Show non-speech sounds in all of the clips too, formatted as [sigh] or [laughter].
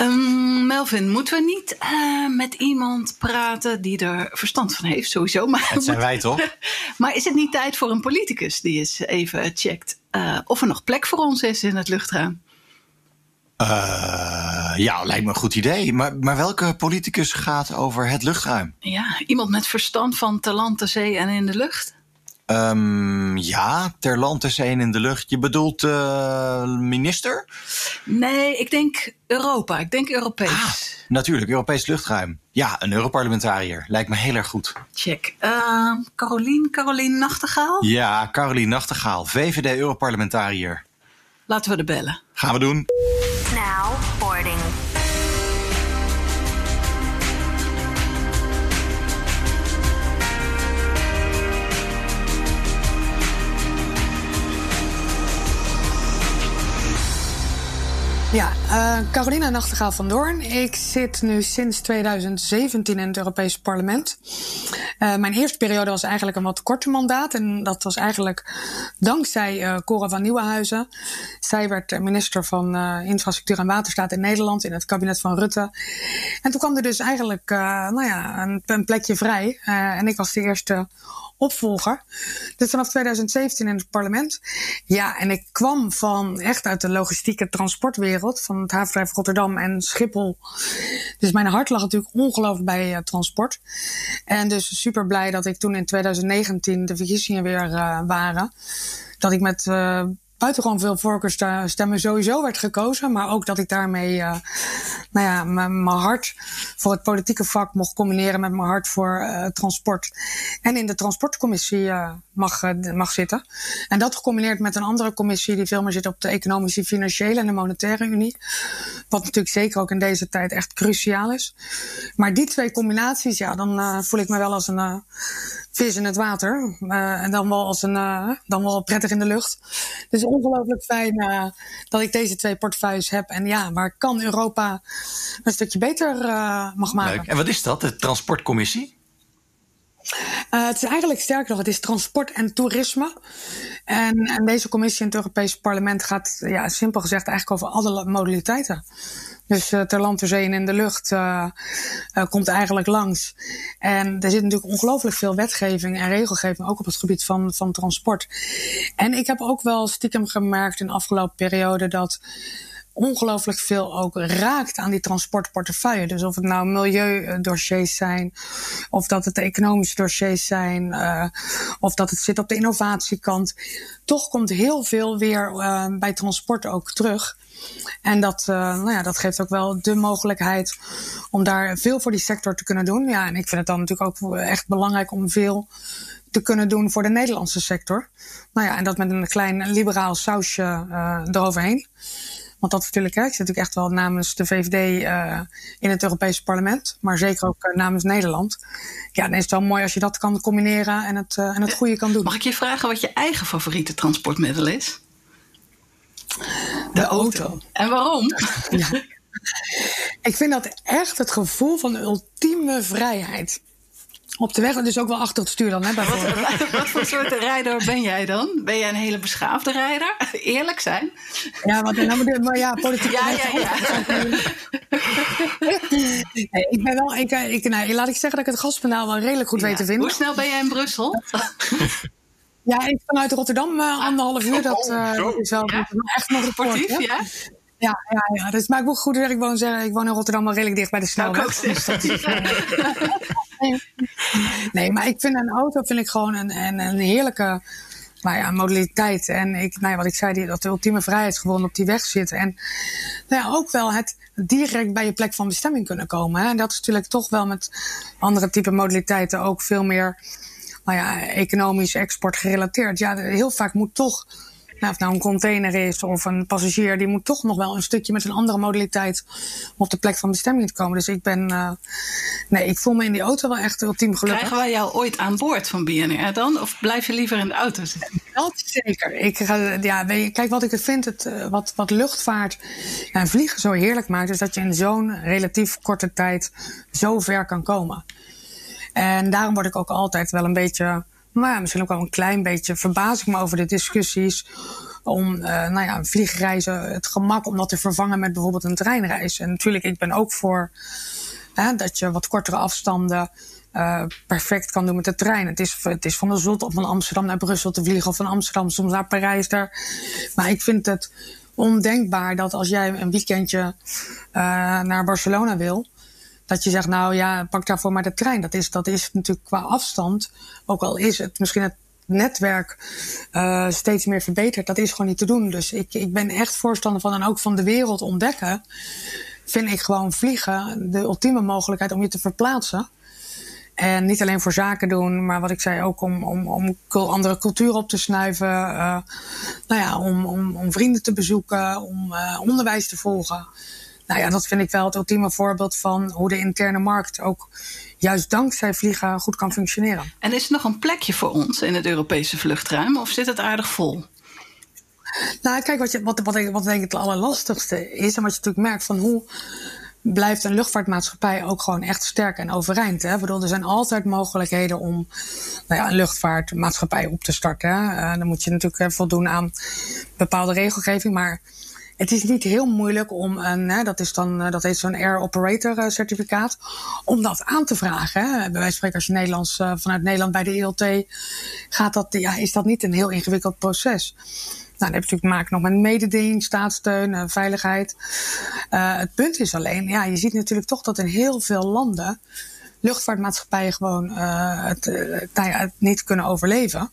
Um, Melvin, moeten we niet uh, met iemand praten die er verstand van heeft, sowieso? Maar dat zijn wij toch? [laughs] maar is het niet tijd voor een politicus die eens even checkt uh, of er nog plek voor ons is in het luchtruim? Uh, ja, lijkt me een goed idee. Maar, maar welke politicus gaat over het luchtruim? Ja, iemand met verstand van ter land, ter zee en in de lucht? Um, ja, ter land, zee en in de lucht. Je bedoelt uh, minister? Nee, ik denk Europa. Ik denk Europees. Ah, natuurlijk, Europees luchtruim. Ja, een Europarlementariër. Lijkt me heel erg goed. Check. Uh, Carolien, Carolien Nachtegaal? Ja, Carolien Nachtegaal, VVD-Europarlementariër. Laten we er bellen. Gaan we doen. Now boarding. Ja, uh, Carolina Nachtegaal van Doorn. Ik zit nu sinds 2017 in het Europese parlement. Uh, mijn eerste periode was eigenlijk een wat korter mandaat. En dat was eigenlijk dankzij uh, Cora van Nieuwenhuizen. Zij werd minister van Infrastructuur en Waterstaat in Nederland in het kabinet van Rutte. En toen kwam er dus eigenlijk nou ja, een, een plekje vrij. en ik was de eerste opvolger. Dus vanaf 2017 in het parlement. Ja, en ik kwam van echt uit de logistieke transportwereld van het havenbedrijf Rotterdam en Schiphol. Dus mijn hart lag natuurlijk ongelooflijk bij uh, transport. En dus super blij dat ik toen in 2019 de verkiezingen weer uh, waren. Dat ik met uh, buitengewoon veel voorkeurstemmen sowieso werd gekozen. Maar ook dat ik daarmee uh, nou ja, mijn hart voor het politieke vak mocht combineren met mijn hart voor uh, transport. En in de transportcommissie uh, mag, mag zitten. En dat gecombineerd met een andere commissie die veel meer zit op de economische, financiële en de monetaire unie. Wat natuurlijk zeker ook in deze tijd echt cruciaal is. Maar die twee combinaties, ja, dan voel ik me wel als een vis in het water. en dan wel als een, dan wel prettig in de lucht. Dus ongelooflijk fijn uh, dat ik deze twee portefeuilles heb. En ja, waar kan Europa een stukje beter uh, mag maken. Leuk. En wat is dat, de transportcommissie? Uh, het is eigenlijk sterker nog, het is transport en toerisme. En, en deze commissie in het Europese parlement gaat, ja, simpel gezegd, eigenlijk over alle modaliteiten. Dus uh, ter land, ter zee en in de lucht uh, uh, komt eigenlijk langs. En er zit natuurlijk ongelooflijk veel wetgeving en regelgeving, ook op het gebied van, van transport. En ik heb ook wel stiekem gemerkt in de afgelopen periode dat ongelooflijk veel ook raakt aan die transportportefeuille. Dus of het nou milieudossiers zijn, of dat het economische dossiers zijn, uh, of dat het zit op de innovatiekant. Toch komt heel veel weer uh, bij transport ook terug. En dat, uh, nou ja, dat geeft ook wel de mogelijkheid om daar veel voor die sector te kunnen doen. Ja, en ik vind het dan natuurlijk ook echt belangrijk om veel te kunnen doen voor de Nederlandse sector. Nou ja, en dat met een klein liberaal sausje eroverheen. Want dat natuurlijk, hè, ik zit natuurlijk echt wel namens de VVD uh, in het Europese parlement, maar zeker ook uh, namens Nederland. Ja, dan is het wel mooi als je dat kan combineren en het, uh, en het goede kan doen. Mag ik je vragen wat je eigen favoriete transportmiddel is? De, de auto. auto. En waarom? [laughs] Ja. Ik vind dat echt het gevoel van ultieme vrijheid. Op de weg en dus ook wel achter het stuur dan, hè, wat, [laughs] wat, voor soort rijder ben jij dan? Ben jij een hele beschaafde rijder? [laughs] Eerlijk zijn? Ja, want dan moet maar ja, politiek. [laughs] Ja, ja, ja. nee, ik ben wel, ik, ik, nee, laat ik zeggen dat ik het gaspedaal wel redelijk goed ja. weet te vinden. Hoe snel ben jij in Brussel? Ja, ik vanuit Rotterdam uh, anderhalf uur. Dat uh, is wel ja? echt nog sportief, ja? ja? Ja, ja, ja. Dus, maar ik moet goed zeggen, ik woon, zeggen, ik woon in Rotterdam maar redelijk dicht bij de snelweg. Nou, [laughs] nee, maar ik vind een auto vind ik gewoon een, een, een heerlijke nou ja, modaliteit. En ik, nou ja, wat ik zei, die, dat de ultieme vrijheid gewoon op die weg zit. En nou ja, ook wel het direct bij je plek van bestemming kunnen komen. En dat is natuurlijk toch wel met andere type modaliteiten ook veel meer nou ja, economisch export gerelateerd. Ja, heel vaak moet toch nou, of nou een container is of een passagier, die moet toch nog wel een stukje met een andere modaliteit op de plek van bestemming te komen. Dus ik ben, uh, nee, ik voel me in die auto wel echt ultiem gelukkig. Krijgen wij jou ooit aan boord van BNR dan? Of blijf je liever in de auto zitten? Dat zeker. Ik ga, ja, kijk, wat ik het vind, het, eh, wat, wat luchtvaart en vliegen zo heerlijk maakt, is dat je in zo'n relatief korte tijd zo ver kan komen. En daarom word ik ook altijd wel een beetje maar misschien ook wel een klein beetje verbaas ik me over de discussies om uh, nou ja, vliegreizen, het gemak om dat te vervangen met bijvoorbeeld een treinreis. En natuurlijk, ik ben ook voor hè, dat je wat kortere afstanden uh, perfect kan doen met de trein. Het is, het is van de Zot of van Amsterdam naar Brussel te vliegen of van Amsterdam soms naar Parijs. Daar. Maar ik vind het ondenkbaar dat als jij een weekendje uh, naar Barcelona wil, dat je zegt, nou ja, pak daarvoor maar de trein. Dat is, dat is natuurlijk qua afstand, ook al is het misschien het netwerk uh, steeds meer verbeterd, dat is gewoon niet te doen. Dus ik, ik ben echt voorstander van en ook van de wereld ontdekken. Vind ik gewoon vliegen de ultieme mogelijkheid om je te verplaatsen. En niet alleen voor zaken doen, maar wat ik zei, ook om, om, om andere culturen op te snuiven. Uh, nou ja, om, om, om vrienden te bezoeken, om uh, onderwijs te volgen. Nou ja, dat vind ik wel het ultieme voorbeeld van hoe de interne markt ook juist dankzij vliegen goed kan functioneren. En is er nog een plekje voor ons in het Europese vluchtruim of zit het aardig vol? Nou, kijk, wat, je, wat, wat, wat denk ik het allerlastigste is, en wat je natuurlijk merkt van hoe blijft een luchtvaartmaatschappij ook gewoon echt sterk en overeind. Hè? Ik bedoel, er zijn altijd mogelijkheden om nou ja, een luchtvaartmaatschappij op te starten. Uh, dan moet je natuurlijk voldoen aan bepaalde regelgeving, maar het is niet heel moeilijk om een, hè, dat is dan, eh, dat heet zo'n Air Operator eh, certificaat, om dat aan te vragen. Hè. Bij wijze spreken, als je Nederlands, uh, vanuit Nederland bij de ELT gaat, dat, ja, is dat niet een heel ingewikkeld proces. Nou, dan heb je natuurlijk maken nog met mededinging, staatssteun, veiligheid. Het punt is alleen, ja, je ziet natuurlijk toch dat in heel veel landen luchtvaartmaatschappijen gewoon nou het niet kunnen overleven.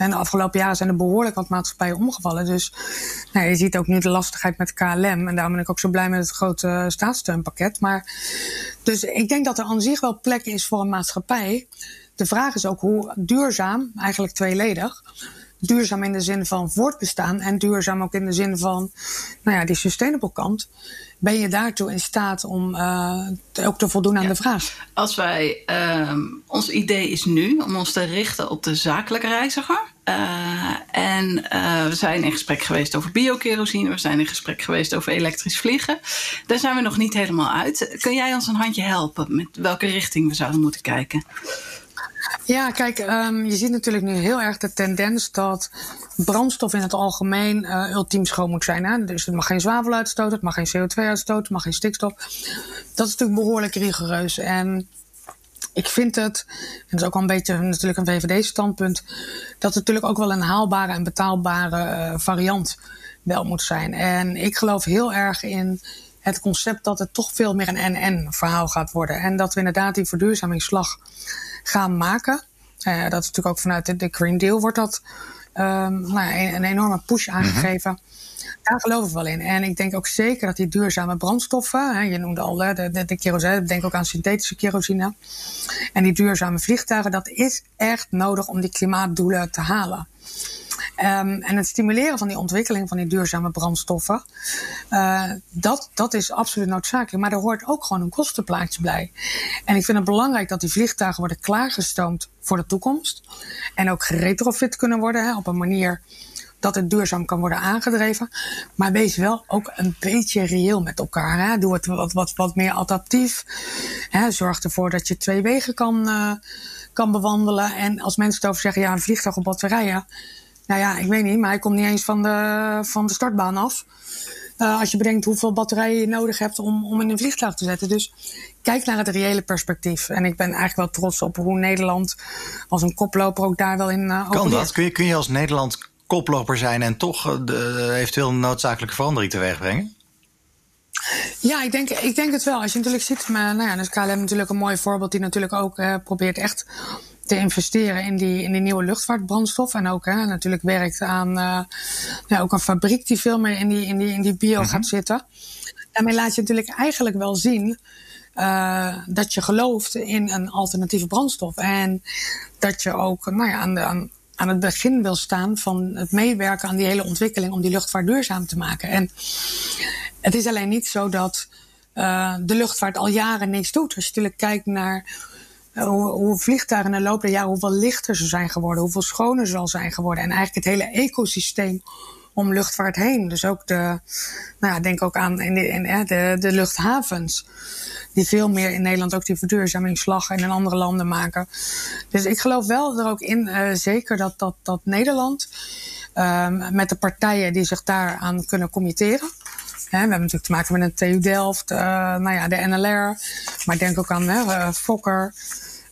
En de afgelopen jaren zijn er behoorlijk wat maatschappijen omgevallen. Dus nou, je ziet ook nu de lastigheid met KLM. En daarom ben ik ook zo blij met het grote staatssteunpakket. Maar dus ik denk dat er aan zich wel plek is voor een maatschappij. De vraag is ook hoe duurzaam, eigenlijk tweeledig duurzaam in de zin van voortbestaan en duurzaam ook in de zin van nou ja, die sustainable kant. Ben je daartoe in staat om uh, ook te voldoen aan ja. de vraag? Als wij, uh, ons idee is nu om ons te richten op de zakelijke reiziger. Uh, en we zijn in gesprek geweest over biokerosine, we zijn in gesprek geweest over elektrisch vliegen. Daar zijn we nog niet helemaal uit. Kun jij ons een handje helpen met welke richting we zouden moeten kijken? Ja, kijk, um, je ziet natuurlijk nu heel erg de tendens dat brandstof in het algemeen uh, ultiem schoon moet zijn. Hè? Dus het mag geen zwavel uitstoten, het mag geen CO2 uitstoten, het mag geen stikstof. Dat is natuurlijk behoorlijk rigoureus. En ik vind het, en dat is ook wel een beetje natuurlijk een VVD-standpunt, dat het natuurlijk ook wel een haalbare en betaalbare uh, variant wel moet zijn. En ik geloof heel erg in het concept dat het toch veel meer een NN-verhaal gaat worden. En dat we inderdaad die verduurzamingsslag gaan maken. Uh, dat is natuurlijk ook vanuit de, de Green Deal wordt dat um, nou ja, een, een, enorme push mhm. aangegeven. Daar geloof ik wel in. En ik denk ook zeker dat die duurzame brandstoffen, hè, je noemde al de, de, de kerosine, denk ook aan synthetische kerosine. En die duurzame vliegtuigen, dat is echt nodig om die klimaatdoelen te halen. Um, en het stimuleren van die ontwikkeling van die duurzame brandstoffen, uh, dat, dat is absoluut noodzakelijk. Maar er hoort ook gewoon een kostenplaatje bij. En ik vind het belangrijk dat die vliegtuigen worden klaargestoomd voor de toekomst. En ook geretrofit kunnen worden hè, op een manier dat het duurzaam kan worden aangedreven. Maar wees wel ook een beetje reëel met elkaar. Hè. Doe het wat, wat, wat meer adaptief. Hè. Zorg ervoor dat je twee wegen kan, uh, kan bewandelen. En als mensen het over zeggen, ja, een vliegtuig op batterijen nou ja, ik weet niet, maar hij komt niet eens van de, van de startbaan af. Uh, als je bedenkt hoeveel batterijen je nodig hebt om, om in een vliegtuig te zetten. Dus kijk naar het reële perspectief. En ik ben eigenlijk wel trots op hoe Nederland als een koploper ook daar wel in uh, Kan dat? Kun je, kun je als Nederland koploper zijn en toch de, eventueel een noodzakelijke verandering teweeg brengen? Ja, ik denk, ik denk het wel. Als je natuurlijk ziet, maar, nou ja, dus KLM natuurlijk een mooi voorbeeld die natuurlijk ook uh, probeert echt te investeren in die, in die nieuwe luchtvaartbrandstof. En ook hè, natuurlijk werkt aan uh, ja, ook een fabriek die veel meer in die, in die, in die bio gaat zitten. Daarmee laat je natuurlijk eigenlijk wel zien uh, dat je gelooft in een alternatieve brandstof. En dat je ook nou ja, aan, de, aan, aan het begin wil staan van het meewerken aan die hele ontwikkeling om die luchtvaart duurzaam te maken. En het is alleen niet zo dat uh, de luchtvaart al jaren niks doet. Als je natuurlijk kijkt naar hoe, hoe vliegtuigen in de loop der jaren, hoeveel lichter ze zijn geworden, hoeveel schoner ze al zijn geworden. En eigenlijk het hele ecosysteem om luchtvaart heen. Dus ook de, nou denk ook aan de, de, de luchthavens. Die veel meer in Nederland ook die verduurzamingsslag en in andere landen maken. Dus ik geloof wel er ook in, uh, zeker dat, dat, dat Nederland ehm, met de partijen die zich daaraan kunnen committeren. we hebben natuurlijk te maken met een TU Delft, uh, nou ja, de NLR, maar denk ook aan uh, Fokker.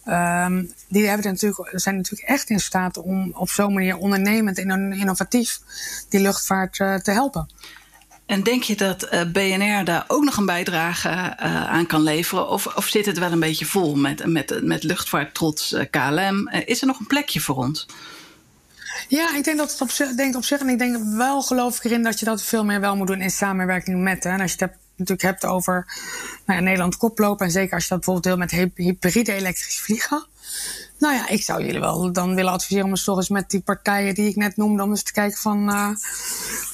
Ehm, die hebben natuurlijk, zijn natuurlijk echt in staat om op zo'n manier ondernemend en innovatief die luchtvaart te helpen. En denk je dat uh, eh, BNR daar ook nog een bijdrage uh, aan kan leveren? Of, of zit het wel een beetje vol met, met, met luchtvaart trots KLM? is er nog een plekje voor ons? Ja, ik denk dat het op zich, denk op zich en ik denk wel geloof ik erin dat je dat veel meer wel moet doen in samenwerking met. Hè. En als je het hebt, natuurlijk hebt over nou ja, Nederland koplopen, en zeker als je dat bijvoorbeeld deelt met hybride elektrisch vliegen. Nou ja, ik zou jullie wel dan willen adviseren om eens toch eens met die partijen die ik net noemde, om eens te kijken van, uh,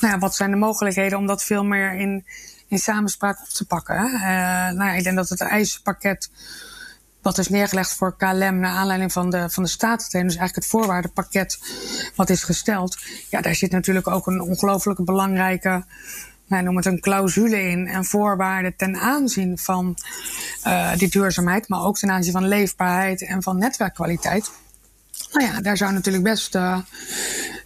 nou ja, wat zijn de mogelijkheden om dat veel meer in, in samenspraak op te pakken. Uh, nou ja, ik denk dat het eisenpakket wat is neergelegd voor KLM naar aanleiding van de, van de statensteun, dus eigenlijk het voorwaardenpakket wat is gesteld. Ja, daar zit natuurlijk ook een ongelooflijke belangrijke wij noemen het een clausule in en voorwaarden ten aanzien van uh, die duurzaamheid, maar ook ten aanzien van leefbaarheid en van netwerkkwaliteit. Nou ja, daar zou natuurlijk best uh,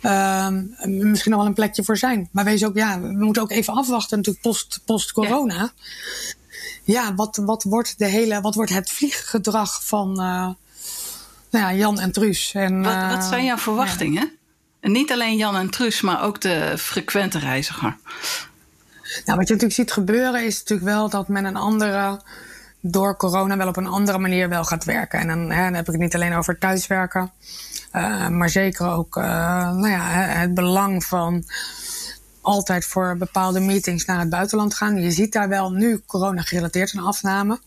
uh, misschien nog wel een plekje voor zijn. Maar wees ook, ja, we moeten ook even afwachten, natuurlijk post, post-corona. Ja. ja, wat, wat, wordt de hele, wat wordt het vlieggedrag van nou ja, Jan en Truus? En, wat, wat zijn jouw verwachtingen? Ja. En niet alleen Jan en Truus, maar ook de frequente reiziger. Nou, wat je natuurlijk ziet gebeuren is natuurlijk wel dat men een andere, door corona wel op een andere manier wel gaat werken. En dan, hè, dan heb ik het niet alleen over thuiswerken, uh, maar zeker ook uh, nou ja, het belang van altijd voor bepaalde meetings naar het buitenland gaan. Je ziet daar wel nu corona gerelateerd een afname.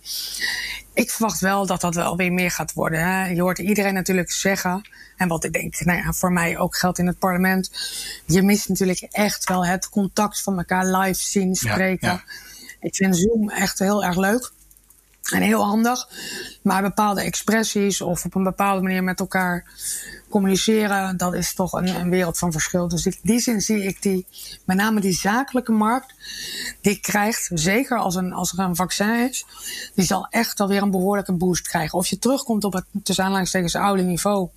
Ik verwacht wel dat dat wel weer meer gaat worden. Hè. Je hoort iedereen natuurlijk zeggen en wat ik denk, nou ja, voor mij ook geldt in het parlement. Je mist natuurlijk echt wel het contact van elkaar live zien, spreken. Ik vind Zoom echt heel erg leuk. En heel handig. Maar bepaalde expressies of op een bepaalde manier met elkaar communiceren, dat is toch een, een wereld van verschil. Dus in die zin zie ik die, met name die zakelijke markt, die krijgt, zeker als, een, als er een vaccin is, die zal echt alweer een behoorlijke boost krijgen. Of je terugkomt op het tussen aanhalingstekens oude niveau,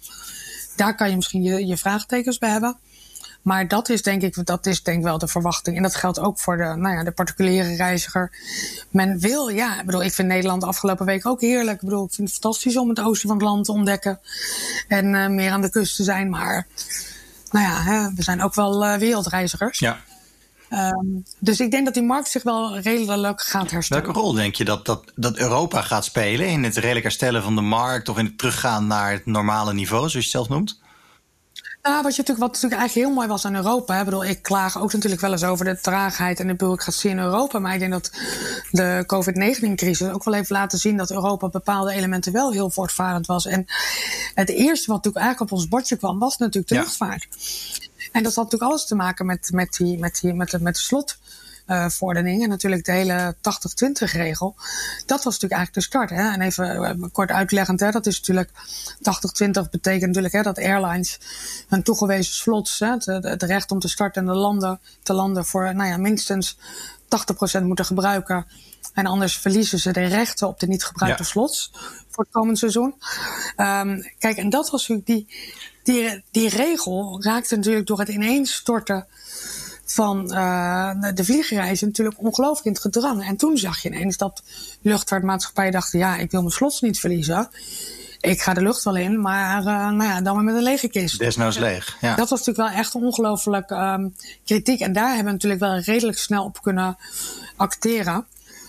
daar kan je misschien je, je vraagtekens bij hebben. Maar dat is denk ik, dat is denk ik wel de verwachting. En dat geldt ook voor de, nou ja, de particuliere reiziger. Men wil, ja, ik bedoel, ik vind Nederland de afgelopen week ook heerlijk. Ik bedoel, ik vind het fantastisch om het oosten van het land te ontdekken. En uh, meer aan de kust te zijn. Maar, nou ja, hè, we zijn ook wel uh, wereldreizigers. Ja. Um, dus ik denk dat die markt zich wel redelijk gaat herstellen. Welke rol denk je dat, dat, dat Europa gaat spelen in het redelijk herstellen van de markt of in het teruggaan naar het normale niveau, zoals je het zelf noemt? Nou, wat, je natuurlijk, wat natuurlijk eigenlijk heel mooi was aan Europa. Ik bedoel, ik klaag ook natuurlijk wel eens over de traagheid en de bureaucratie in Europa. Maar ik denk dat de COVID-19-crisis ook wel heeft laten zien dat Europa bepaalde elementen wel heel voortvarend was. En het eerste wat natuurlijk eigenlijk op ons bordje kwam, was natuurlijk de ja. luchtvaart. En dat had natuurlijk alles te maken met, met, die, met, die, met, de, met de slot. Uh, verordening en natuurlijk de hele 80-20 regel. Dat was natuurlijk eigenlijk de start. Hè? En even uh, kort uitleggend, hè? dat is natuurlijk 80-20 betekent natuurlijk hè, dat airlines hun toegewezen slots, hè, het, het, recht om te starten en de landen te landen voor nou ja, minstens 80% moeten gebruiken. En anders verliezen ze de rechten op de niet gebruikte ja. slots voor het komend seizoen. Um, kijk, en dat was natuurlijk die, die, die regel raakte natuurlijk door het ineenstorten van uh, de vliegreizen natuurlijk ongelooflijk in het gedrang. En toen zag je ineens dat luchtvaartmaatschappijen dachten: ja, ik wil mijn slots niet verliezen. Ik ga de lucht wel in, maar uh, nou ja, dan maar met een lege kist. Desnoods leeg. Ja. Dat was natuurlijk wel echt ongelooflijk um, kritiek. En daar hebben we natuurlijk wel redelijk snel op kunnen acteren.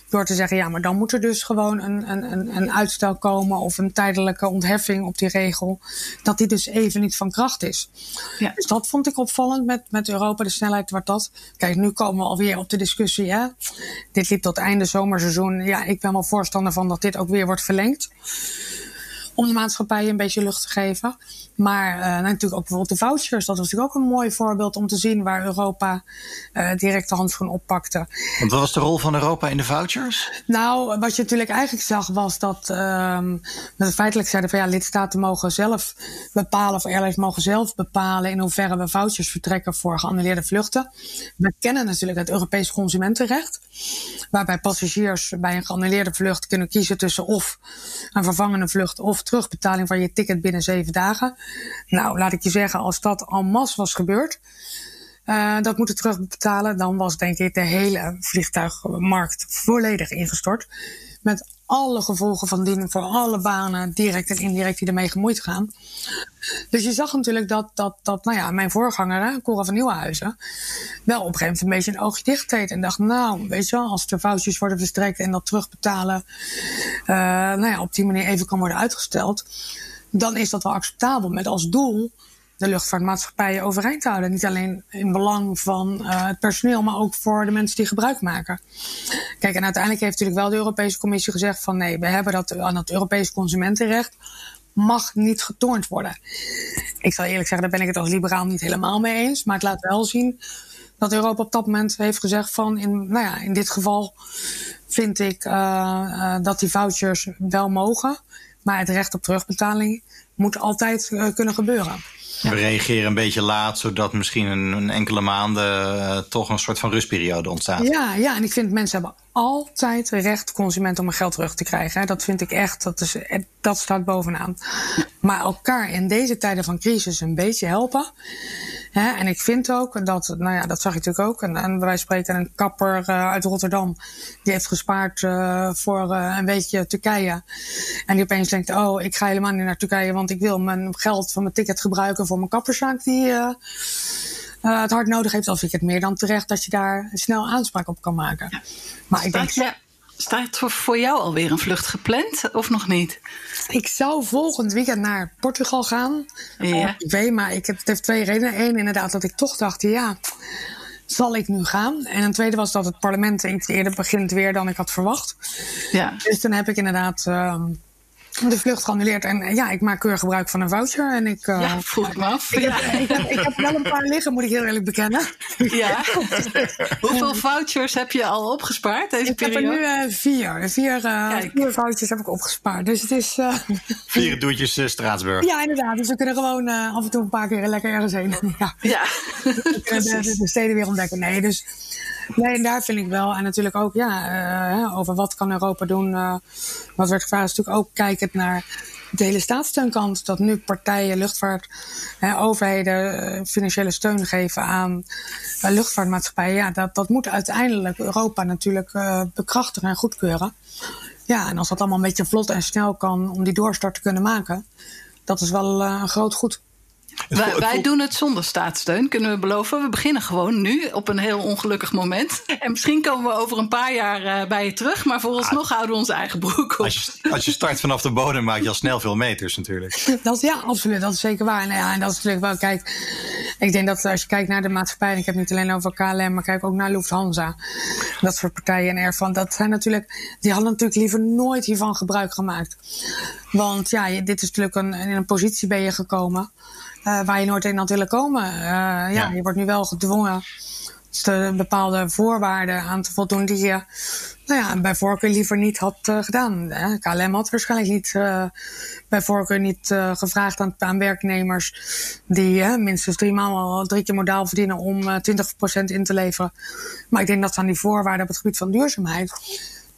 Door te zeggen, ja, maar dan moet er dus gewoon een, een, een uitstel komen of een tijdelijke ontheffing op die regel. Dat die dus even niet van kracht is. Ja. Dus dat vond ik opvallend met, met Europa, de snelheid wat dat. Kijk, nu komen we alweer op de discussie. Hè? Dit liep tot einde zomerseizoen. Ja, ik ben wel voorstander van dat dit ook weer wordt verlengd om de maatschappij een beetje lucht te geven. Maar uh, natuurlijk ook bijvoorbeeld de vouchers. Dat was natuurlijk ook een mooi voorbeeld om te zien waar Europa uh, direct de handschoen oppakte. Want wat was de rol van Europa in de vouchers? Nou, wat je natuurlijk eigenlijk zag was dat um, we feitelijk zeiden van ja, lidstaten mogen zelf bepalen, of airlines mogen zelf bepalen in hoeverre we vouchers vertrekken voor geannuleerde vluchten. We kennen natuurlijk het Europees consumentenrecht, waarbij passagiers bij een geannuleerde vlucht kunnen kiezen tussen of een vervangende vlucht of terugbetaling van je ticket binnen zeven dagen. Nou, laat ik je zeggen, als dat al mas was gebeurd, uh, dat moeten terugbetalen, dan was denk ik de hele vliegtuigmarkt volledig ingestort. Met alle gevolgen van dien voor alle banen, direct en indirect, die ermee gemoeid gaan. Dus je zag natuurlijk dat, dat, dat nou ja, mijn voorganger, Cora van Nieuwenhuizen, wel op een gegeven moment een beetje een oogje dicht deed. En dacht, nou, weet je wel, als de foutjes worden verstrekt en dat terugbetalen, uh, nou ja, op die manier even kan worden uitgesteld, dan is dat wel acceptabel. Met als doel de luchtvaartmaatschappijen overeind houden. Niet alleen in belang van uh, het personeel, maar ook voor de mensen die gebruik maken. Kijk, en uiteindelijk heeft natuurlijk wel de Europese Commissie gezegd van nee, we hebben dat aan het Europese consumentenrecht mag niet getornd worden. Ik zal eerlijk zeggen, daar ben ik het als liberaal niet helemaal mee eens. Maar het laat wel zien dat Europa op dat moment heeft gezegd van in, nou ja, in dit geval vind ik uh, uh, dat die vouchers wel mogen. Maar het recht op terugbetaling moet altijd kunnen gebeuren. We reageren een beetje laat, zodat misschien een, een enkele maanden uh, toch een soort van rustperiode ontstaat. Ja, ja, en ik vind mensen hebben altijd recht, consument, om hun geld terug te krijgen. Dat vind ik echt, dat, is, dat staat bovenaan. Maar elkaar in deze tijden van crisis een beetje helpen. Hè, en ik vind ook dat, nou ja, dat zag ik natuurlijk ook. En, en wij spreken een kapper uh, uit Rotterdam. Die heeft gespaard uh, voor uh, een beetje Turkije. En die opeens denkt, oh, ik ga helemaal niet naar Turkije, want ik wil mijn geld van mijn ticket gebruiken voor mijn kapperszaak die het hard nodig heeft. Vind ik het meer dan terecht dat je daar snel aanspraak op kan maken. Ja. Maar ik denk. Ja. Staat er voor jou alweer een vlucht gepland of nog niet? Ik zou volgend weekend naar Portugal gaan. Ja. Maar ik heb, het heeft twee redenen. Eén, inderdaad, dat ik toch dacht, ja, zal ik nu gaan? En een tweede was dat het parlement iets eerder begint weer dan ik had verwacht. Ja. Dus dan heb ik inderdaad uh, de vlucht geannuleerd. En eh, ja, ik maak keurig gebruik van een voucher. En ik, uh, ja, vroeg ik me af. Ik, ja. heb, [laughs] ik, heb, ik, heb, wel een paar liggen, moet ik heel eerlijk bekennen. Ja. [laughs] Hoeveel vouchers heb je al opgespaard deze ik periode? Ik heb er nu uh, vier. Vier, vier vouchers heb ik opgespaard. Dus het is... [laughs] vier doetjes Straatsburg. Ja, inderdaad. Dus we kunnen gewoon af en toe een paar keer lekker ergens heen. ja. ja. We kunnen de, de, de, steden weer ontdekken. Nee, dus... Nee, daar vind ik wel. En natuurlijk ook, ja, over wat kan Europa doen. wat werd gevraagd is natuurlijk ook naar de hele staatssteunkant. Dat nu partijen, luchtvaart, hè, overheden financiële steun geven aan uh, luchtvaartmaatschappijen. Ja, dat, dat moet uiteindelijk Europa natuurlijk uh, bekrachtigen en goedkeuren. Ja, en als dat allemaal een beetje vlot en snel kan om die doorstart te kunnen maken, dat is wel een groot goed. Wij, wij, doen het zonder staatssteun, kunnen we beloven. We beginnen gewoon nu op een heel ongelukkig moment. En misschien komen we over een paar jaar uh, bij je terug. Maar vooralsnog ah, houden we onze eigen broek op. Als je, als je start vanaf de bodem, maak je al snel veel meters natuurlijk. Dat, ja, absoluut. Dat is zeker waar. Nou ja, en dat is natuurlijk wel, kijk, ik denk dat als je kijkt naar de maatschappij, en ik heb niet alleen over KLM, maar kijk ook naar Lufthansa. Dat soort partijen en ervan. Dat zijn natuurlijk, die hadden natuurlijk liever nooit hiervan gebruik gemaakt. Want ja, dit is natuurlijk een, in een positie ben je gekomen. Uh, waar je nooit in had willen komen. Uh, ja, ja, je wordt nu wel gedwongen de bepaalde voorwaarden aan te voldoen die je nou ja, bij voorkeur liever niet had uh, gedaan. KLM had waarschijnlijk niet bij voorkeur niet gevraagd aan, aan, werknemers die minstens drie maal drie keer modaal verdienen om 20% in te leveren. Maar ik denk dat aan die voorwaarden op het gebied van duurzaamheid.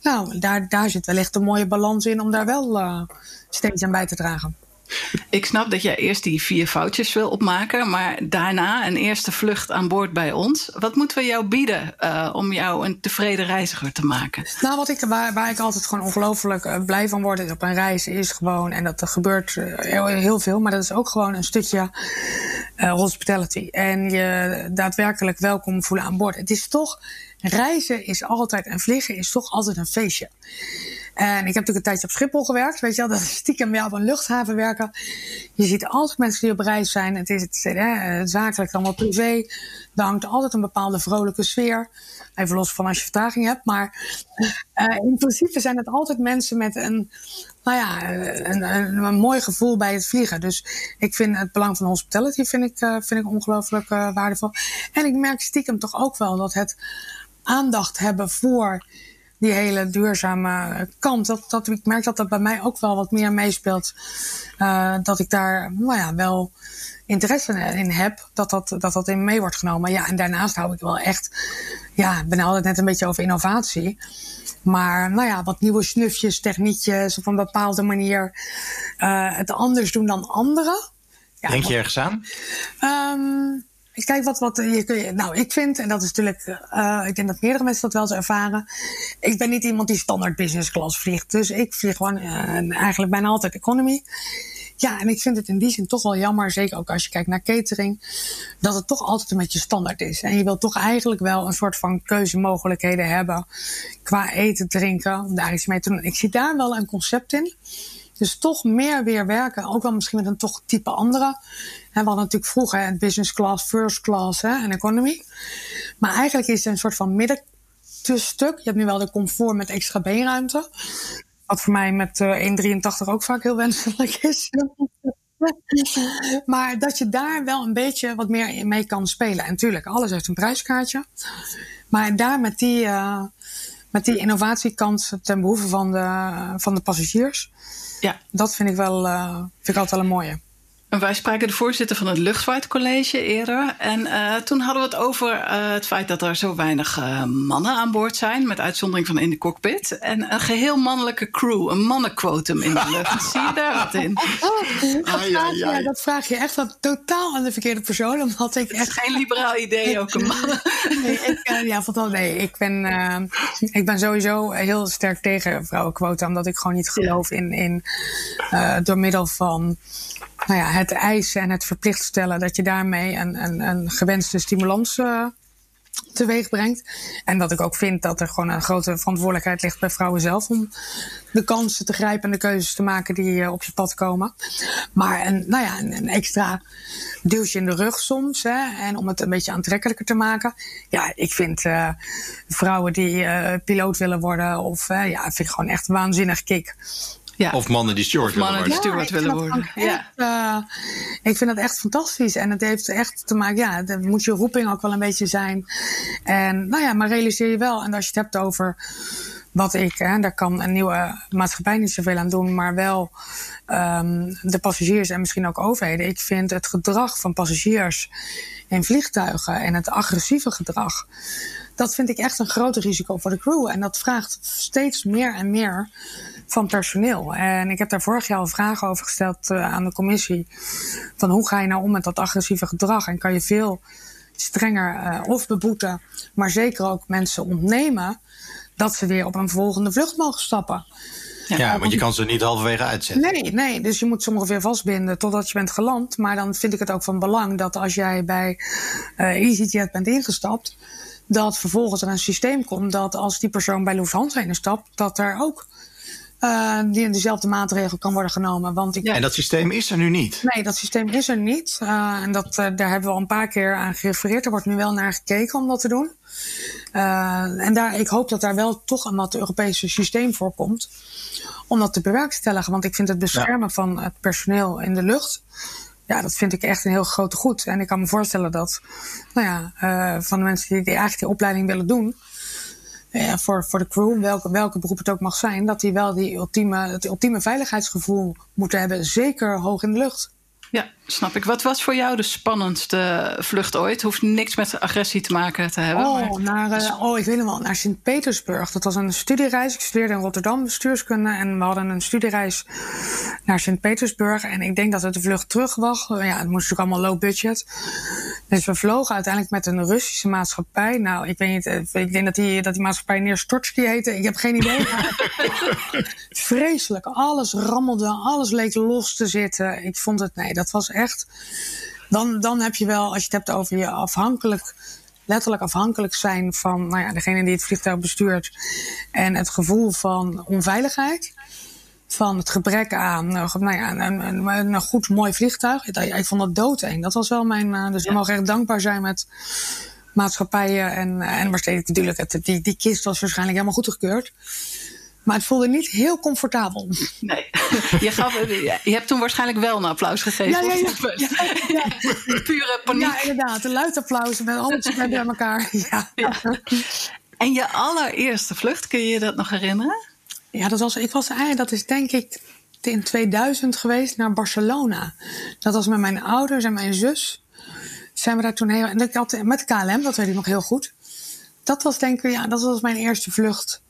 Nou, daar, daar zit wellicht een mooie balans in om daar wel steeds aan bij te dragen. Ik snap dat jij eerst die vier foutjes wil opmaken, maar daarna een eerste vlucht aan boord bij ons. Wat moeten we jou bieden uh, om jou een tevreden reiziger te maken? Nou, wat ik, waar, ik altijd gewoon ongelooflijk uh, blij van word op een reis is gewoon, en dat er gebeurt heel, heel, veel, maar dat is ook gewoon een stukje hospitality. En je daadwerkelijk welkom voelen aan boord. Het is toch, reizen is altijd en vliegen is toch altijd een feestje. En ik heb natuurlijk een tijdje op Schiphol gewerkt. Weet je wel, dat is stiekem wel op een luchthaven werken. Je ziet altijd mensen die op reis zijn. Het is het, hè, zakelijk, allemaal privé. Er altijd een bepaalde vrolijke sfeer. Even los van als je vertraging hebt. Maar uh, in principe zijn het altijd mensen met een, nou ja, een, een, een, mooi gevoel bij het vliegen. Dus ik vind het belang van hospitality vind ik, vind ik ongelooflijk waardevol. En ik merk stiekem toch ook wel dat het aandacht hebben voor die hele duurzame kant. Dat, dat, ik merk dat dat bij mij ook wel wat meer meespeelt. Uh, dat ik daar, nou ja, wel interesse in heb, dat dat, dat, dat in mee wordt genomen. Ja, en daarnaast hou ik wel echt, ja, ben altijd net een beetje over innovatie. Maar nou ja, wat nieuwe snufjes, techniekjes, op een bepaalde manier uh, het anders doen dan anderen. Ja, Denk je ergens aan? Um, kijk, wat, wat je kun je, nou, ik vind, en dat is natuurlijk, uh, ik denk dat meerdere mensen dat wel eens ervaren. Ik ben niet iemand die standaard business class vliegt. Dus ik vlieg gewoon eigenlijk bijna altijd economy. Ja, en ik vind het in die zin toch wel jammer, zeker ook als je kijkt naar catering, dat het toch altijd een beetje standaard is. En je wilt toch eigenlijk wel een soort van keuzemogelijkheden hebben qua eten, drinken, om daar iets mee te doen. Ik zie daar wel een concept in. Dus toch meer weer werken, ook wel misschien met een toch type andere. we hadden natuurlijk vroeger business class, first class en economy. Maar eigenlijk is het een soort van middentusstuk. Je hebt nu wel de comfort met extra beenruimte. Wat voor mij met uh, 1,83 ook vaak heel wenselijk is. [laughs] maar dat je daar wel een beetje wat meer mee kan spelen. En natuurlijk, alles heeft een prijskaartje. Maar daar met die, uh, met die innovatiekant ten behoeve van de, van de passagiers. Ja. Dat vind ik wel uh, vind ik altijd wel een mooie. Wij spraken de voorzitter van het Luchtvaartcollege eerder. En uh, toen hadden we het over uh, het feit dat er zo weinig uh, mannen aan boord zijn. Met uitzondering van in de cockpit. En een geheel mannelijke crew. Een mannenquotum in de lucht. Zie je daar wat in? [laughs] Oh, dat, vraag je, ja, dat vraag je echt wat totaal aan de verkeerde persoon. Omdat ik echt... geen liberaal idee ook een man. [laughs] Nee, ik, ja, vandaag, nee ik, ben, ik ben sowieso heel sterk tegen vrouwenquota. Omdat ik gewoon niet geloof in, in door middel van nou ja, het eisen en het verplicht stellen, dat je daarmee een, een, een gewenste stimulans uh, teweeg brengt. En dat ik ook vind dat er gewoon een grote verantwoordelijkheid ligt bij vrouwen zelf om de kansen te grijpen en de keuzes te maken die uh, op je pad komen. Maar een, nou ja, een, extra duwtje in de rug soms. Hè, en om het een beetje aantrekkelijker te maken. Ja, ik vind uh, vrouwen die piloot willen worden, of ja, vind ik gewoon echt waanzinnig kick. Ja. Of mannen die steward willen worden. Die steward willen worden. Ja. Uh, ik vind dat echt fantastisch. En het heeft echt te maken, ja, dan moet je roeping ook wel een beetje zijn. En nou ja, maar realiseer je wel. En als je het hebt over wat ik, hè, daar kan een nieuwe maatschappij niet zoveel aan doen, maar wel um, de passagiers en misschien ook overheden. Ik vind het gedrag van passagiers in vliegtuigen en het agressieve gedrag dat vind ik echt een groot risico voor de crew. En dat vraagt steeds meer en meer van personeel. En ik heb daar vorig jaar al vragen over gesteld uh, aan de commissie. Van hoe ga je nou om met dat agressieve gedrag? En kan je veel strenger uh, of beboeten, maar zeker ook mensen ontnemen dat ze weer op een volgende vlucht mogen stappen. Ja, ja, want je kan ze niet halverwege uitzetten. Nee, nee, dus je moet ze ongeveer vastbinden totdat je bent geland. Maar dan vind ik het ook van belang dat als jij bij uh, EasyJet bent ingestapt, dat vervolgens er een systeem komt dat als die persoon bij Lufthansa instapt, dat er ook uh, die, dezelfde maatregel kan worden genomen. Want ik, ja, en dat systeem is er nu niet? Nee, dat systeem is er niet. Uh, en dat, uh, daar hebben we al een paar keer aan gerefereerd. Er wordt nu wel naar gekeken om dat te doen. en daar, ik hoop dat daar wel toch een wat Europese systeem voor komt. Om dat te bewerkstelligen. Want ik vind het beschermen ja. van het personeel in de lucht ja, dat vind ik echt een heel groot goed. En ik kan me voorstellen dat, nou ja, uh, van de mensen die, die eigenlijk die opleiding willen doen, uh, voor, voor de crew, welke, welke beroep het ook mag zijn, dat die wel die ultieme, het ultieme veiligheidsgevoel moeten hebben, zeker hoog in de lucht. Ja, snap ik. Wat was voor jou de spannendste vlucht ooit? Hoeft niks met agressie te maken te hebben. Oh, maar... naar, uh, oh ik weet het wel, naar Sint-Petersburg. Dat was een studiereis. Ik studeerde in Rotterdam bestuurskunde. En we hadden een studiereis naar Sint-Petersburg. En ik denk dat het de vlucht terug was. Ja, het moest natuurlijk allemaal low budget. Dus we vlogen uiteindelijk met een Russische maatschappij. Nou, ik weet niet, eh, ik denk dat die, dat die maatschappij Neerstortsky heette. Ik heb geen idee. [laughs] Vreselijk. Alles rammelde, alles leek los te zitten. Ik vond het, nee, dat was echt. Dan, dan heb je wel, als je het hebt over je afhankelijk, letterlijk afhankelijk zijn van nou ja, degene die het vliegtuig bestuurt. En het gevoel van onveiligheid. Van het gebrek aan nou ja, een, een, een goed, mooi vliegtuig. Ik vond dat doodeng. Dat was wel mijn. Uh, dus we mogen echt dankbaar zijn met maatschappijen. En, en steeds natuurlijk, het, die, die kist was waarschijnlijk helemaal goedgekeurd. Maar het voelde niet heel comfortabel. Nee. Je, gaf, je hebt toen waarschijnlijk wel een applaus gegeven. Ja, ja, ja. ja, ja. Pure paniek. Ja, inderdaad. Een luid applaus met alles bij elkaar. Ja. En je allereerste vlucht, kun je je dat nog herinneren? Ja, dat was, ik was eigenlijk, dat is denk ik in 2000 geweest naar Barcelona. Dat was met mijn ouders en mijn zus. Zijn we daar toen heel. En ik had met KLM, dat weet ik nog heel goed. Dat was denk ik, ja, dat was mijn eerste vlucht.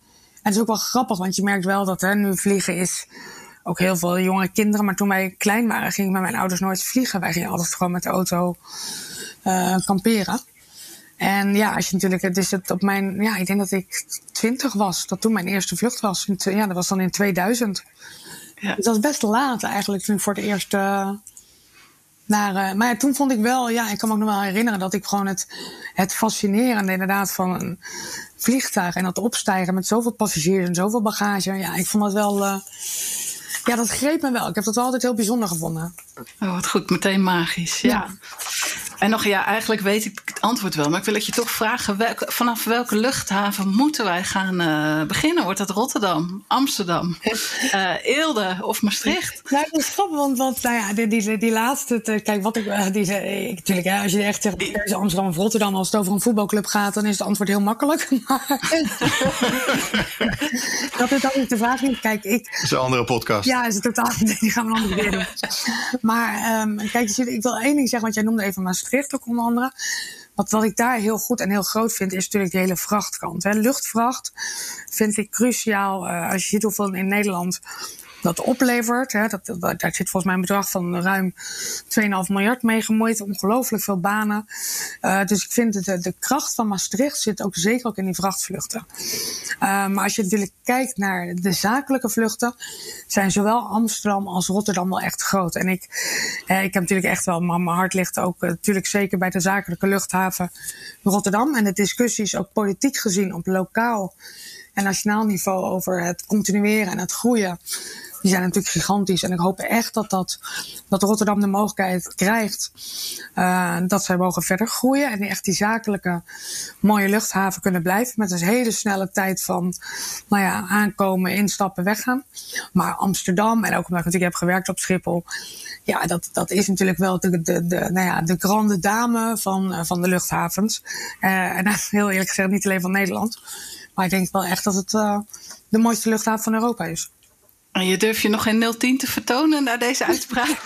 Het is ook wel grappig, want je merkt wel dat hè, nu vliegen is ook heel veel jonge kinderen. Maar toen wij klein waren, ging ik met mijn ouders nooit vliegen. Wij gingen altijd gewoon met de auto uh, kamperen. En ja, als je natuurlijk, het is het op mijn, ja, ik denk dat ik 20 was, dat toen mijn eerste vlucht was. Ja, dat was dan in 2000. Ja. Dus dat was best laat eigenlijk toen ik voor het eerst uh, naar. Uh, maar ja, toen vond ik wel, ja, ik kan me ook nog wel herinneren dat ik gewoon het, het fascinerende inderdaad van een vliegtuig en dat opstijgen met zoveel passagiers en zoveel bagage. Ja, ik vond dat wel. Uh, ja, dat greep me wel. Ik heb dat wel altijd heel bijzonder gevonden. Oh, wat goed, meteen magisch. ja. ja. En nog, ja, eigenlijk weet ik het antwoord wel. Maar ik wil het je toch vragen: vanaf welke luchthaven moeten wij gaan uh, beginnen? Wordt dat Rotterdam, Amsterdam, uh, [laughs] Eelde of Maastricht? Nou, dat is grappig, want, want nou ja, die, die, die laatste, kijk, wat ik, uh, die, ik natuurlijk, hè, als je echt zegt is Amsterdam of Rotterdam, als het over een voetbalclub gaat, dan is het antwoord heel makkelijk. [laughs] [laughs] dat, is, dat is de vraag. Kijk, ik. Dat is een andere podcast. Ja, is het totaal. Die gaan we een andere keer doen. Maar um, kijk, ik wil één ding zeggen, want jij noemde even Maastricht. Ook onder andere. Wat, wat ik daar heel goed en heel groot vind, is natuurlijk de hele vrachtkant. Hè. Luchtvracht vind ik cruciaal. Uh, als je ziet hoeveel in Nederland dat oplevert. Hè, dat, daar zit volgens mij een bedrag van ruim 2,5 miljard mee gemoeid. Ongelooflijk veel banen. Uh, dus ik vind de, de kracht van Maastricht zit ook zeker ook in die vrachtvluchten. Uh, maar als je natuurlijk kijkt naar de zakelijke vluchten, zijn zowel Amsterdam als Rotterdam wel echt groot. En ik, ik heb natuurlijk echt wel, mijn hart ligt ook natuurlijk zeker bij de zakelijke luchthaven Rotterdam. En de discussies ook politiek gezien op lokaal en nationaal niveau over het continueren en het groeien die zijn natuurlijk gigantisch. En ik hoop echt dat, dat, dat Rotterdam de mogelijkheid krijgt uh, dat zij mogen verder groeien. En echt die zakelijke mooie luchthaven kunnen blijven. Met een hele snelle tijd van nou ja, aankomen, instappen, weggaan. Maar Amsterdam, en ook omdat ik natuurlijk heb gewerkt op Schiphol. Ja, dat, dat is natuurlijk wel de, de, de, nou ja, de grande dame van, uh, van de luchthavens. Uh, en [laughs] heel eerlijk gezegd niet alleen van Nederland. Maar ik denk wel echt dat het de mooiste luchthaven van Europa is. En je durf je nog geen 010 te vertonen na deze uitspraak? [laughs]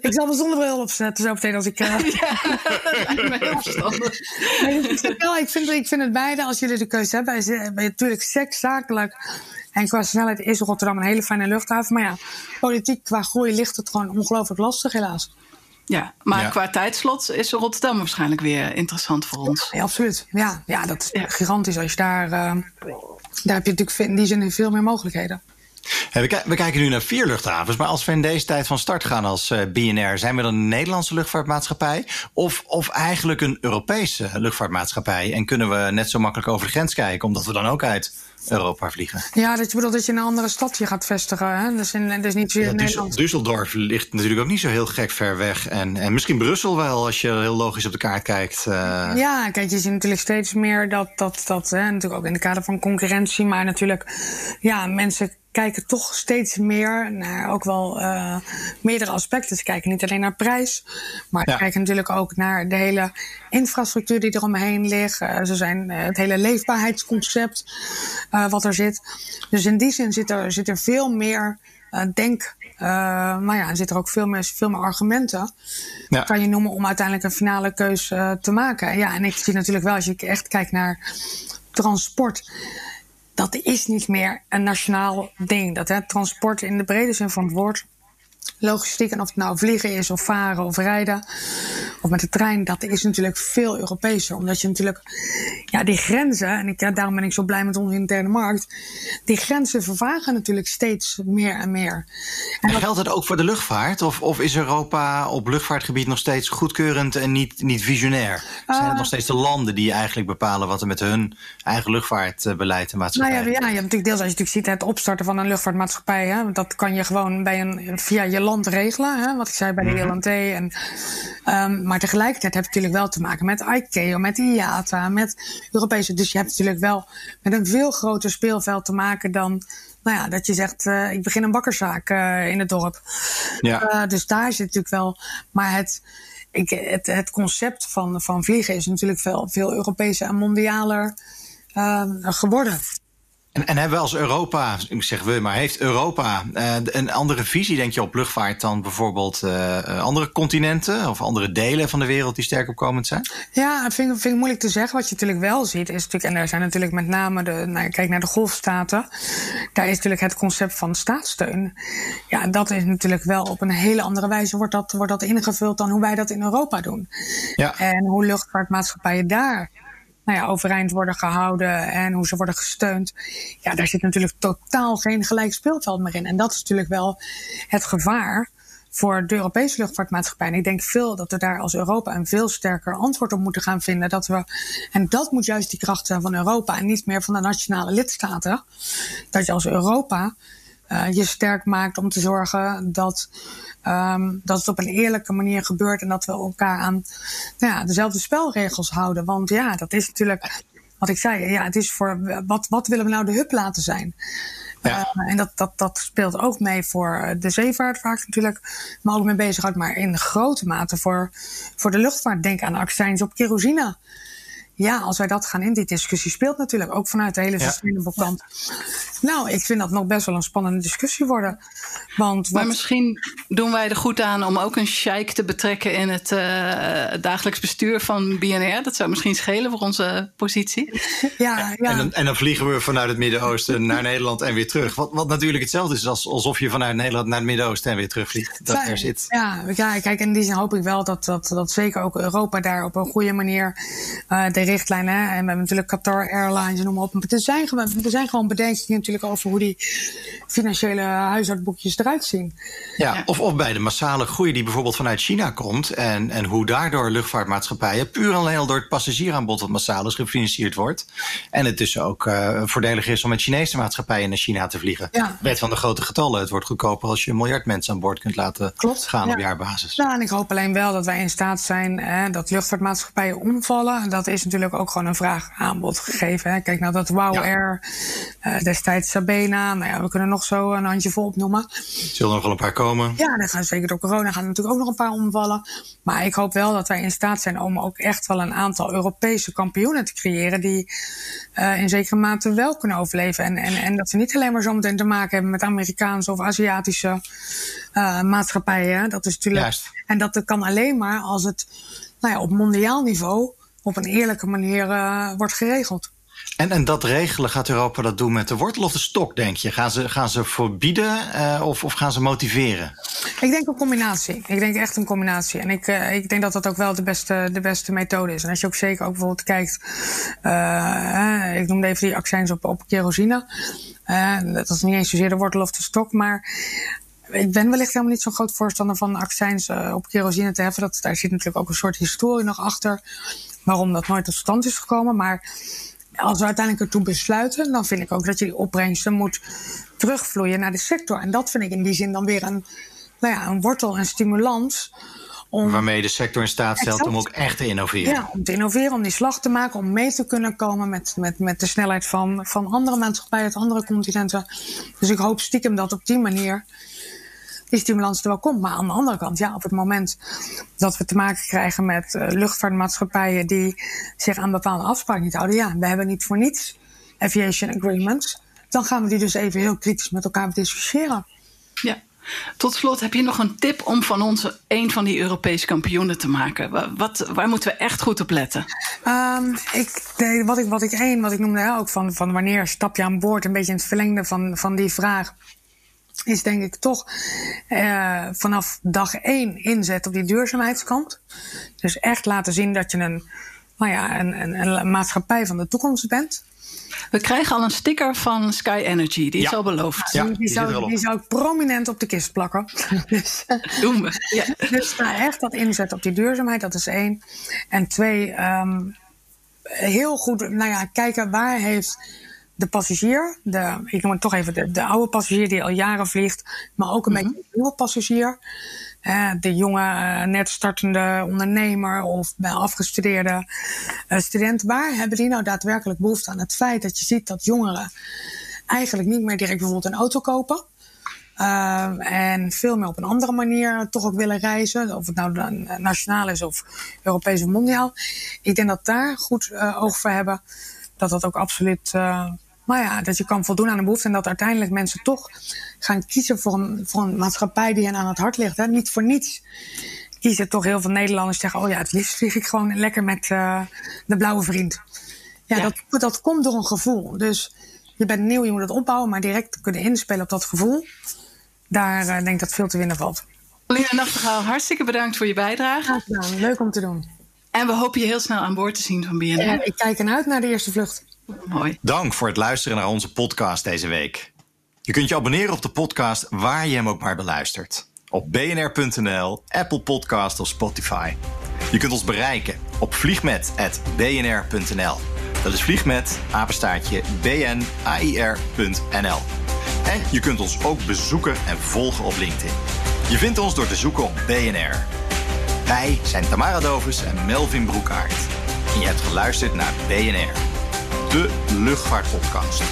ik zal mijn zonnebril opzetten zo meteen als ik... Uh... [laughs] Ja, dat lijkt me heel verstandig. ik, vind, ik vind het beide, als jullie de keuze hebben, is, ben je natuurlijk seks, zakelijk... En qua snelheid is Rotterdam een hele fijne luchthaven. Maar ja, politiek qua groei ligt het gewoon ongelooflijk lastig, helaas. Ja, maar ja. qua tijdslot is Rotterdam waarschijnlijk weer interessant voor ons. Ja, absoluut. Ja, ja dat is ja. gigantisch. Als je daar, uh, daar heb je natuurlijk in die zin veel meer mogelijkheden. we, kijken nu naar vier luchthavens, maar als we in deze tijd van start gaan als uh, BNR, zijn we dan een Nederlandse luchtvaartmaatschappij of, of eigenlijk een Europese luchtvaartmaatschappij? En kunnen we net zo makkelijk over de grens kijken, omdat we dan ook uit Europa vliegen. Ja, dat je bedoelt dat je in een andere stad je gaat vestigen. Hè? Dus, in, dus niet ja, Nederland. Düsseldorf ligt natuurlijk ook niet zo heel gek ver weg. En, en misschien Brussel wel, als je heel logisch op de kaart kijkt. Uh... Ja, kijk, je ziet natuurlijk steeds meer dat, dat, dat hè, natuurlijk ook in de kader van concurrentie, maar natuurlijk, ja, mensen kijken toch steeds meer naar ook wel uh, meerdere aspecten. Ze kijken niet alleen naar prijs, maar ze kijken natuurlijk ook naar de hele infrastructuur die eromheen ligt. Uh, ze zijn uh, het hele leefbaarheidsconcept wat er zit. Dus in die zin zit er, zit er veel meer denk. maar ja, er zitten ook veel meer, veel meer argumenten. Ja. Kan je noemen om uiteindelijk een finale keuze te maken. Ja, en ik zie natuurlijk wel, als je echt kijkt naar transport dat is niet meer een nationaal ding. Dat hè, transport in de brede zin van het woord logistiek. En of het nou vliegen is of varen of rijden of met de trein, dat is natuurlijk veel Europeeser. Omdat je natuurlijk, ja, die grenzen, en ik, ja, daarom ben ik zo blij met onze interne markt, die grenzen vervagen natuurlijk steeds meer en meer. En, en geldt het ook voor de luchtvaart? Of, of is Europa op luchtvaartgebied nog steeds goedkeurend en niet, niet visionair? Zijn het uh, nog steeds de landen die eigenlijk bepalen wat er met hun eigen luchtvaartbeleid en maatschappij? Nou ja, ja, je hebt natuurlijk deels, als je natuurlijk ziet, het opstarten van een luchtvaartmaatschappij, hè, dat kan je gewoon bij een, via je land regelen. Hè, wat ik zei bij de LNT. En, um, maar tegelijkertijd heb je natuurlijk wel te maken met ICAO, met IATA, met Europese. Dus je hebt natuurlijk wel met een veel groter speelveld te maken dan. Nou ja, dat je zegt, uh, ik begin een bakkerszaak uh, in het dorp. Ja. Uh, dus daar zit natuurlijk wel. Maar het, ik, het, het concept van, van vliegen is natuurlijk veel, veel Europese en mondialer geworden. En, en, hebben we als Europa, ik zeg we, maar heeft Europa uh, een andere visie, denk je, op luchtvaart dan bijvoorbeeld uh, andere continenten of andere delen van de wereld die sterk opkomend zijn? Ja, dat vind, vind ik moeilijk te zeggen. Wat je natuurlijk wel ziet, is natuurlijk, en er zijn natuurlijk met name de, nou, kijk naar de golfstaten, daar is natuurlijk het concept van staatssteun. Ja, dat is natuurlijk wel op een hele andere wijze wordt dat, wordt dat ingevuld dan hoe wij dat in Europa doen. Ja. En hoe luchtvaartmaatschappijen daar nou ja, overeind worden gehouden en hoe ze worden gesteund. Ja, daar zit natuurlijk totaal geen gelijk speelveld meer in. En dat is natuurlijk wel het gevaar voor de Europese luchtvaartmaatschappij. En ik denk veel dat we daar als Europa een veel sterker antwoord op moeten gaan vinden. Dat we, en dat moet juist die kracht zijn van Europa en niet meer van de nationale lidstaten. Dat je als Europa uh, je sterk maakt om te zorgen dat, um, dat het op een eerlijke manier gebeurt en dat we elkaar aan nou ja, dezelfde spelregels houden. Want ja, dat is natuurlijk wat ik zei. Ja, het is voor wat, wat willen we nou de hub laten zijn? Ja. Uh, en dat, dat, dat speelt ook mee voor de zeevaart, vaak natuurlijk, maar ook mee bezig maar in grote mate voor, voor de luchtvaart. Denk aan accijns op kerosine. Ja, als wij dat gaan in, die discussie speelt natuurlijk ook vanuit de hele sustainable ja. kant. Nou, ik vind dat nog best wel een spannende discussie worden. Want maar misschien doen wij er goed aan om ook een sheik te betrekken in het uh, dagelijks bestuur van BNR. Dat zou misschien schelen voor onze positie. Ja, ja. En, dan, en dan vliegen we vanuit het Midden-Oosten naar Nederland en weer terug. Wat, wat natuurlijk hetzelfde is als, alsof je vanuit Nederland naar het Midden-Oosten en weer terugvliegt. Dat er zit. Ja, ja, kijk, in die zin hoop ik wel dat, dat, dat zeker ook Europa daar op een goede manier uh, richtlijnen. En we hebben natuurlijk Qatar Airlines en noem maar op. Maar er zijn, er zijn gewoon bedenkingen natuurlijk over hoe die financiële huishoudboekjes eruit zien. Ja, Of, of bij de massale groei die bijvoorbeeld vanuit China komt. En, en hoe daardoor luchtvaartmaatschappijen puur en alleen door het passagieraanbod wat massaal is gefinancierd wordt. En het dus ook uh, voordelig is om met Chinese maatschappijen naar China te vliegen. Ja. Wet van de grote getallen. Het wordt goedkoper als je een miljard mensen aan boord kunt laten Klopt, gaan op jaarbasis. Nou, en ik hoop alleen wel dat wij in staat zijn hè, dat luchtvaartmaatschappijen omvallen. Dat is natuurlijk ook gewoon een vraag aanbod gegeven. Hè. Kijk nou dat Wow Air, uh, destijds Sabena. Nou ja, we kunnen nog zo een handje vol opnoemen. Zullen er nog wel een paar komen? Ja, dan gaan zeker door corona gaan er natuurlijk ook nog een paar omvallen. Maar ik hoop wel dat wij in staat zijn om ook echt wel een aantal Europese kampioenen te creëren. die uh, in zekere mate wel kunnen overleven. En, en, en dat ze niet alleen maar zometeen te maken hebben met Amerikaanse of Aziatische uh, maatschappijen. Dat is natuurlijk. Juist. En dat kan alleen maar als het nou ja, op mondiaal niveau op een eerlijke manier uh, wordt geregeld. En, en dat regelen, gaat Europa dat doen met de wortel of de stok, denk je? Gaan ze, gaan ze verbieden uh, of, of gaan ze motiveren? Ik denk een combinatie. Ik denk echt een combinatie. En ik, uh, ik denk dat dat ook wel de beste, de beste methode is. En als je ook zeker ook bijvoorbeeld kijkt, uh, ik noemde even die accijns op, op kerosine. dat is niet eens zozeer de wortel of de stok, maar ik ben wellicht helemaal niet zo'n groot voorstander van accijns op kerosine te heffen. Dat, daar zit natuurlijk ook een soort historie nog achter waarom dat nooit tot stand is gekomen. Maar als we uiteindelijk ertoe besluiten, dan vind ik ook dat je die opbrengsten moet terugvloeien naar de sector. En dat vind ik in die zin dan weer een, nou ja, een wortel, en stimulans. Om, Waarmee de sector in staat stelt om ook echt te innoveren. Ja, om te innoveren, om die slag te maken, om mee te kunnen komen met, met, met de snelheid van, van andere maatschappijen uit andere continenten. Dus ik hoop stiekem dat op die manier die stimulans er wel komt. Maar aan de andere kant, ja, op het moment dat we te maken krijgen met uh, luchtvaartmaatschappijen die zich aan bepaalde afspraken niet houden, ja, we hebben niet voor niets aviation agreements, dan gaan we die dus even heel kritisch met elkaar discussiëren. Ja. Tot slot, heb je nog een tip om van ons een van die Europese kampioenen te maken? Wat, waar moeten we echt goed op letten? Um, ik, wat, ik, wat ik één, wat ik noemde ook van, van wanneer stap je aan boord, een beetje in het verlengde van, van die vraag is denk ik toch uh, vanaf dag één inzet op die duurzaamheidskant. Dus echt laten zien dat je een, nou ja, een, een, een maatschappij van de toekomst bent. We krijgen al een sticker van Sky Energy, die is al beloofd. Ja, die, die, zou, die zou ik prominent op de kist plakken. [laughs] dus, Doen we. Ja. Dus nou, echt dat inzet op die duurzaamheid, dat is één. En twee, um, heel goed nou ja, kijken waar heeft de passagier, de, ik noem het toch even de, de oude passagier die al jaren vliegt, maar ook een mm -hmm. beetje de nieuwe passagier. Uh, de jonge, uh, net startende ondernemer of bij afgestudeerde uh, student. Waar hebben die nou daadwerkelijk behoefte aan? Het feit dat je ziet dat jongeren eigenlijk niet meer direct bijvoorbeeld een auto kopen. en veel meer op een andere manier toch ook willen reizen. Of het nou nationaal is of Europees of mondiaal. Ik denk dat daar goed oog voor hebben. Dat dat ook absoluut Maar ja, dat je kan voldoen aan de behoefte en dat uiteindelijk mensen toch gaan kiezen voor een, voor een maatschappij die hen aan het hart ligt. Hè? Niet voor niets kiezen toch heel veel Nederlanders zeggen: Oh ja, het liefst vlieg ik gewoon lekker met uh, de blauwe vriend. Ja, ja, Dat, dat komt door een gevoel. Dus je bent nieuw, je moet het opbouwen, maar direct kunnen inspelen op dat gevoel. Daar uh, denk ik dat veel te winnen valt. Lina Nachtegaal, hartstikke bedankt voor je bijdrage. Ja, leuk om te doen. En we hopen je heel snel aan boord te zien van BNR. Ja, ik kijk ernaar naar de eerste vlucht. Mooi. Dank voor het luisteren naar onze podcast deze week. Je kunt je abonneren op de podcast waar je hem ook maar beluistert. Op bnr.nl, Apple Podcast of Spotify. Je kunt ons bereiken op vliegmet.bnr.nl. Dat is vliegmet, apenstaartje, bnair.nl. En je kunt ons ook bezoeken en volgen op LinkedIn. Je vindt ons door te zoeken op BNR. Wij zijn Tamara Dovers en Melvin Broekaert. En je hebt geluisterd naar BNR, de luchtvaartpodcast.